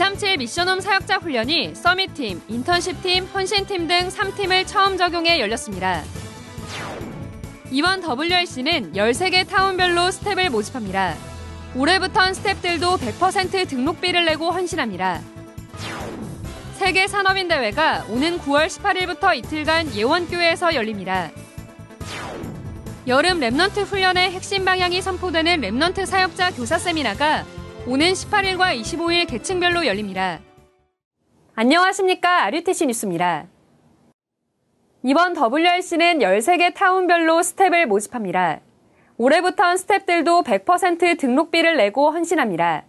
237 mission home 사역자 훈련이 summit팀, 인턴십팀, 헌신팀 등 3팀을 처음 적용해 열렸습니다. 이번 WRC는 13개 타운별로 스텝을 모집합니다. 올해부턴 스텝들도 100% 등록비를 내고 헌신합니다. 세계 산업인 대회가 오는 9월 18일부터 이틀간 예원교회에서 열립니다. 여름 Remnant 훈련의 핵심 방향이 선포되는 Remnant 사역자 교사 세미나가 오는 18일과 25일 계층별로 열립니다. 안녕하십니까. RUTC 뉴스입니다. 이번 WRC는 13개 타운별로 스텝을 모집합니다. 올해부턴 스텝들도 100% 등록비를 내고 헌신합니다.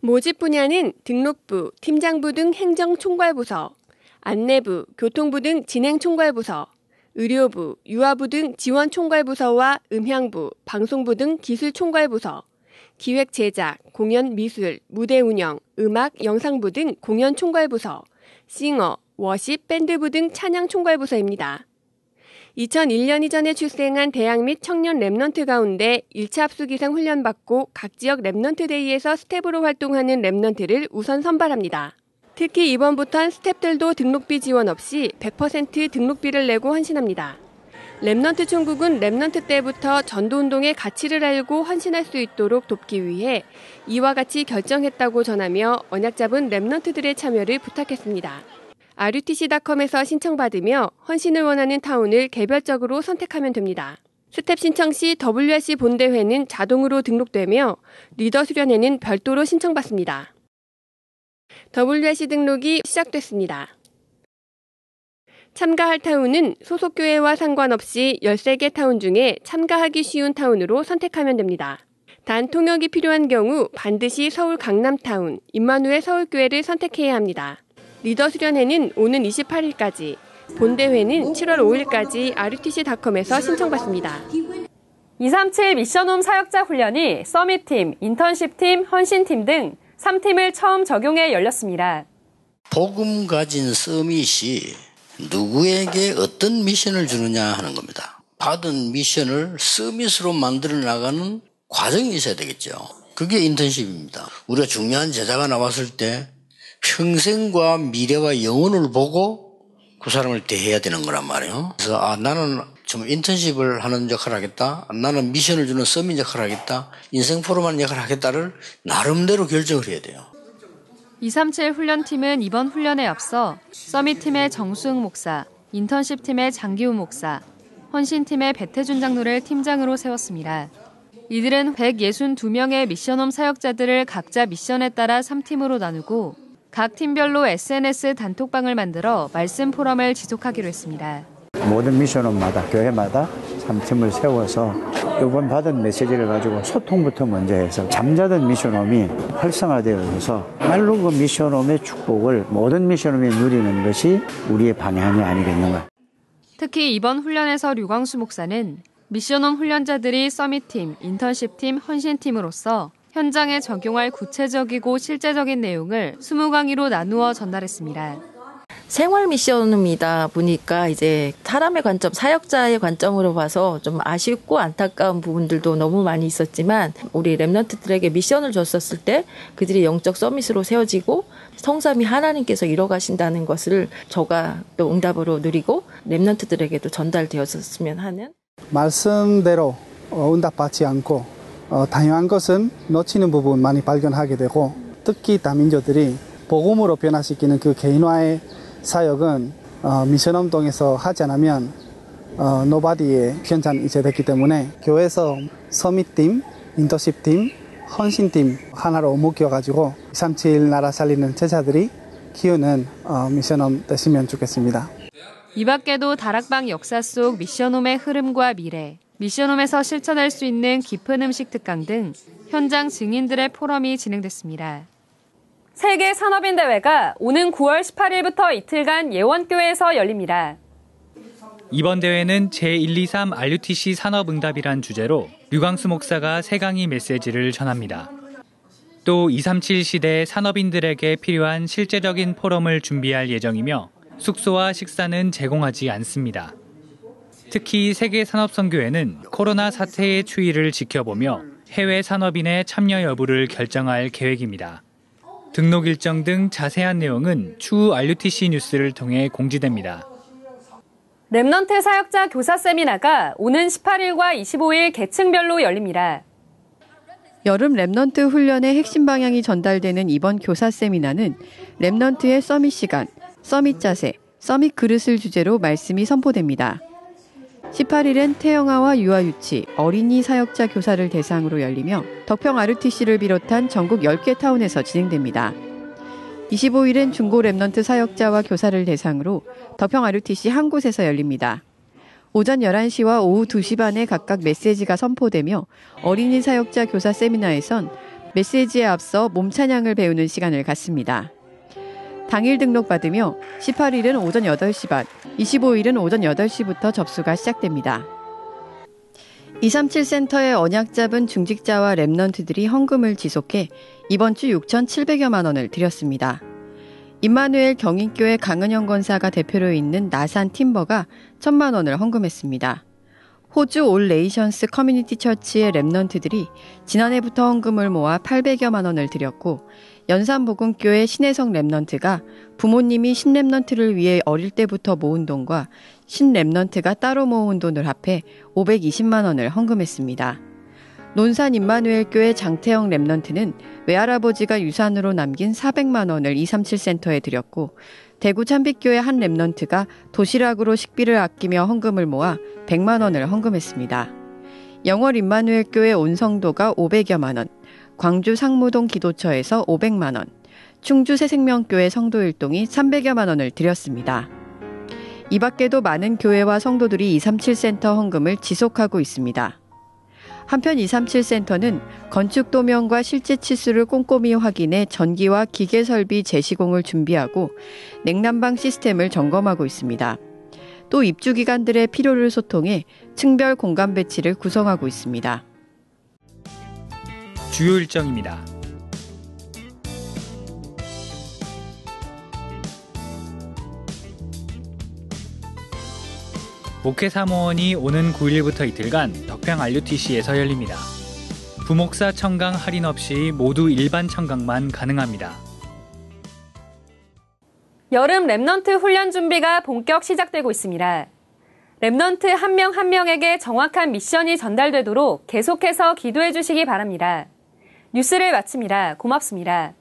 모집 분야는 등록부, 팀장부 등 행정총괄부서, 안내부, 교통부 등 진행총괄부서, 의료부, 유아부 등 지원총괄부서와 음향부, 방송부 등 기술총괄부서, 기획 제작, 공연 미술, 무대 운영, 음악, 영상부 등 공연 총괄부서, 싱어, worship, 밴드부 등 찬양 총괄부서입니다. 2001년 이전에 출생한 대학 및 청년 Remnant 가운데 1차 합숙 이상 훈련받고 각 지역 Remnant Day에서 스텝으로 활동하는 Remnant를 우선 선발합니다. 특히 이번부턴 스텝들도 등록비 지원 없이 100% 등록비를 내고 헌신합니다. Remnant 총국은 Remnant 때부터 전도운동의 가치를 알고 헌신할 수 있도록 돕기 위해 이와 같이 결정했다고 전하며 언약 잡은 Remnant들의 참여를 부탁했습니다. rutc.com에서 신청받으며 헌신을 원하는 타운을 개별적으로 선택하면 됩니다. 스텝 신청 시 WRC 본대회는 자동으로 등록되며 리더 수련회는 별도로 신청받습니다. WRC 등록이 시작됐습니다. 참가할 타운은 소속 교회와 상관없이 13개 타운 중에 참가하기 쉬운 타운으로 선택하면 됩니다. 단 통역이 필요한 경우 반드시 서울 강남타운, 임마누엘 서울교회를 선택해야 합니다. 리더 수련회는 오는 28일까지, 본대회는 7월 5일까지 rutc.com에서 신청받습니다. 237 미션홈 사역자 훈련이 summit팀, 인턴십팀, 헌신팀 등 3팀을 처음 적용해 열렸습니다. 복음 가진 서밋이 누구에게 어떤 미션을 주느냐 하는 겁니다. 받은 미션을 서밋으로 만들어 나가는 과정이 있어야 되겠죠. 그게 인턴십입니다. 우리가 중요한 제자가 나왔을 때 평생과 미래와 영혼을 보고 그 사람을 대해야 되는 거란 말이에요. 그래서 아 나는 좀 인턴십을 하는 역할을 하겠다. 나는 미션을 주는 서밋 역할을 하겠다. 인생 포럼하는 역할을 하겠다를 나름대로 결정을 해야 돼요. 237 훈련팀은 이번 훈련에 앞서 서밋팀의 정수흥 목사, 인턴십팀의 장기우 목사, 헌신팀의 배태준 장로를 팀장으로 세웠습니다. 이들은 162명의 미션홈 사역자들을 각자 미션에 따라 3팀으로 나누고 각 팀별로 SNS 단톡방을 만들어 말씀 포럼을 지속하기로 했습니다. 모든 미션홈마다 교회마다 3팀을 세워서 이번 받은 메시지를 가지고 소통부터 먼저 해서 잠자던 미션홈이 활성화되어서 말로 그 미션홈의 축복을 모든 미션홈이 누리는 것이 우리의 방향이 아니겠는가. 특히 이번 훈련에서 류광수 목사는 미션홈 훈련자들이 서밋팀, 인턴십팀, 헌신팀으로서 현장에 적용할 구체적이고 실제적인 내용을 20강의로 나누어 전달했습니다. 생활 미션이다 보니까 이제 사람의 관점, 사역자의 관점으로 봐서 좀 아쉽고 안타까운 부분들도 너무 많이 있었지만 우리 랩런트들에게 미션을 줬었을 때 그들이 영적 서밋으로 세워지고 성삼이 하나님께서 이뤄가신다는 것을 저가 또 응답으로 누리고 랩런트들에게도 전달되었으면 하는 말씀대로 응답받지 않고 어, 다양한 것은 놓치는 부분 많이 발견하게 되고 특히 다민족들이 복음으로 변화시키는 그 개인화의 사역은 어, 미션운동에서 하지 않으면 어, 노바디의 현장이 됐기 때문에 교회에서 서밋팀, 인터십팀, 헌신팀 하나로 묶여가지고 237 나라 살리는 제자들이 키우는 어, 미션홈 되시면 좋겠습니다. 이 밖에도 다락방 역사 속 미션홈의 흐름과 미래, 미션홈에서 실천할 수 있는 깊은 음식 특강 등 현장 증인들의 포럼이 진행됐습니다. 세계 산업인 대회가 오는 9월 18일부터 이틀간 예원교회에서 열립니다. 이번 대회는 제123 RUTC 산업응답이란 주제로 류광수 목사가 세 강의 메시지를 전합니다. 또 237 시대 산업인들에게 필요한 실제적인 포럼을 준비할 예정이며 숙소와 식사는 제공하지 않습니다. 특히 세계산업선교회는 코로나 사태의 추이를 지켜보며 해외 산업인의 참여 여부를 결정할 계획입니다. 등록 일정 등 자세한 내용은 추후 RUTC 뉴스를 통해 공지됩니다. Remnant 사역자 교사 세미나가 오는 18일과 25일 계층별로 열립니다. 여름 Remnant 훈련의 핵심 방향이 전달되는 이번 교사 세미나는 Remnant의 summit 시간, summit 자세, summit 그릇을 주제로 말씀이 선포됩니다. 18일엔 태영아와 유아유치, 어린이 사역자 교사를 대상으로 열리며 덕평 RUTC를 비롯한 전국 10개 타운에서 진행됩니다. 25일엔 중고 Remnant 사역자와 교사를 대상으로 덕평 RUTC 한 곳에서 열립니다. 오전 11시와 오후 2시 반에 각각 메시지가 선포되며 어린이 사역자 교사 세미나에선 메시지에 앞서 몸 찬양을 배우는 시간을 갖습니다. 당일 등록받으며 18일은 오전 8시 반, 25일은 오전 8시부터 접수가 시작됩니다. 237 센터의 언약 잡은 중직자와 Remnant들이 헌금을 지속해 이번 주 6,700여만 원을 드렸습니다. 임마누엘 경인교회 강은영 권사가 대표로 있는 나산 팀버가 1천만 원을 헌금했습니다. 호주 All Nations Community Church의 Remnant들이 지난해부터 헌금을 모아 800여만 원을 드렸고 연산복음교회 신혜성 Remnant가 부모님이 신 Remnant를 위해 어릴 때부터 모은 돈과 신 Remnant가 따로 모은 돈을 합해 520만 원을 헌금했습니다. 논산 임마누엘 교회 장태영 Remnant는 외할아버지가 유산으로 남긴 400만 원을 237 센터에 드렸고 대구 참빛교회 한 Remnant가 도시락으로 식비를 아끼며 헌금을 모아 100만 원을 헌금했습니다. 영월 임마누엘 교회 온 성도가 500여만 원, 광주 상무동 기도처에서 500만 원, 충주 새생명교회 성도 일동이 300여만 원을 드렸습니다. 이 밖에도 많은 교회와 성도들이 237센터 헌금을 지속하고 있습니다. 한편 237센터는 건축 도면과 실제 치수를 꼼꼼히 확인해 전기와 기계 설비 재시공을 준비하고 냉난방 시스템을 점검하고 있습니다. 또 입주 기관들의 필요를 소통해 층별 공간 배치를 구성하고 있습니다. 주요 일정입니다. 목회 사모원이 오는 9일부터 이틀간 덕평 RUTC에서 열립니다. 부목사 청강 할인 없이 모두 일반 청강만 가능합니다. 여름 Remnant 훈련 준비가 본격 시작되고 있습니다. Remnant 한 명 한 명에게 정확한 미션이 전달되도록 계속해서 기도해 주시기 바랍니다. 뉴스를 마칩니다. 고맙습니다.